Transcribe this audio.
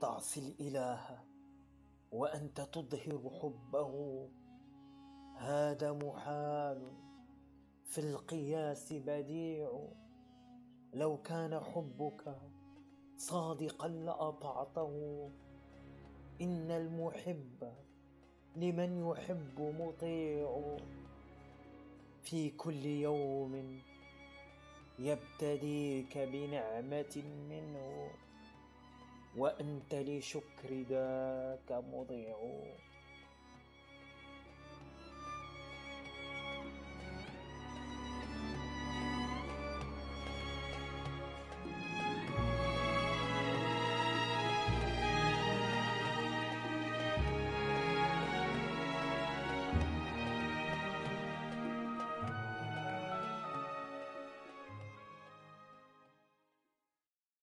تعصي الإله وأنت تظهر حبه. هذا محال في القياس بديع. لو كان حبك صادقا لأطعته. إن المحب لمن يحب مطيع. في كل يوم يبتديك بنعمة منه. وأنت لشكر ذاك مضيع.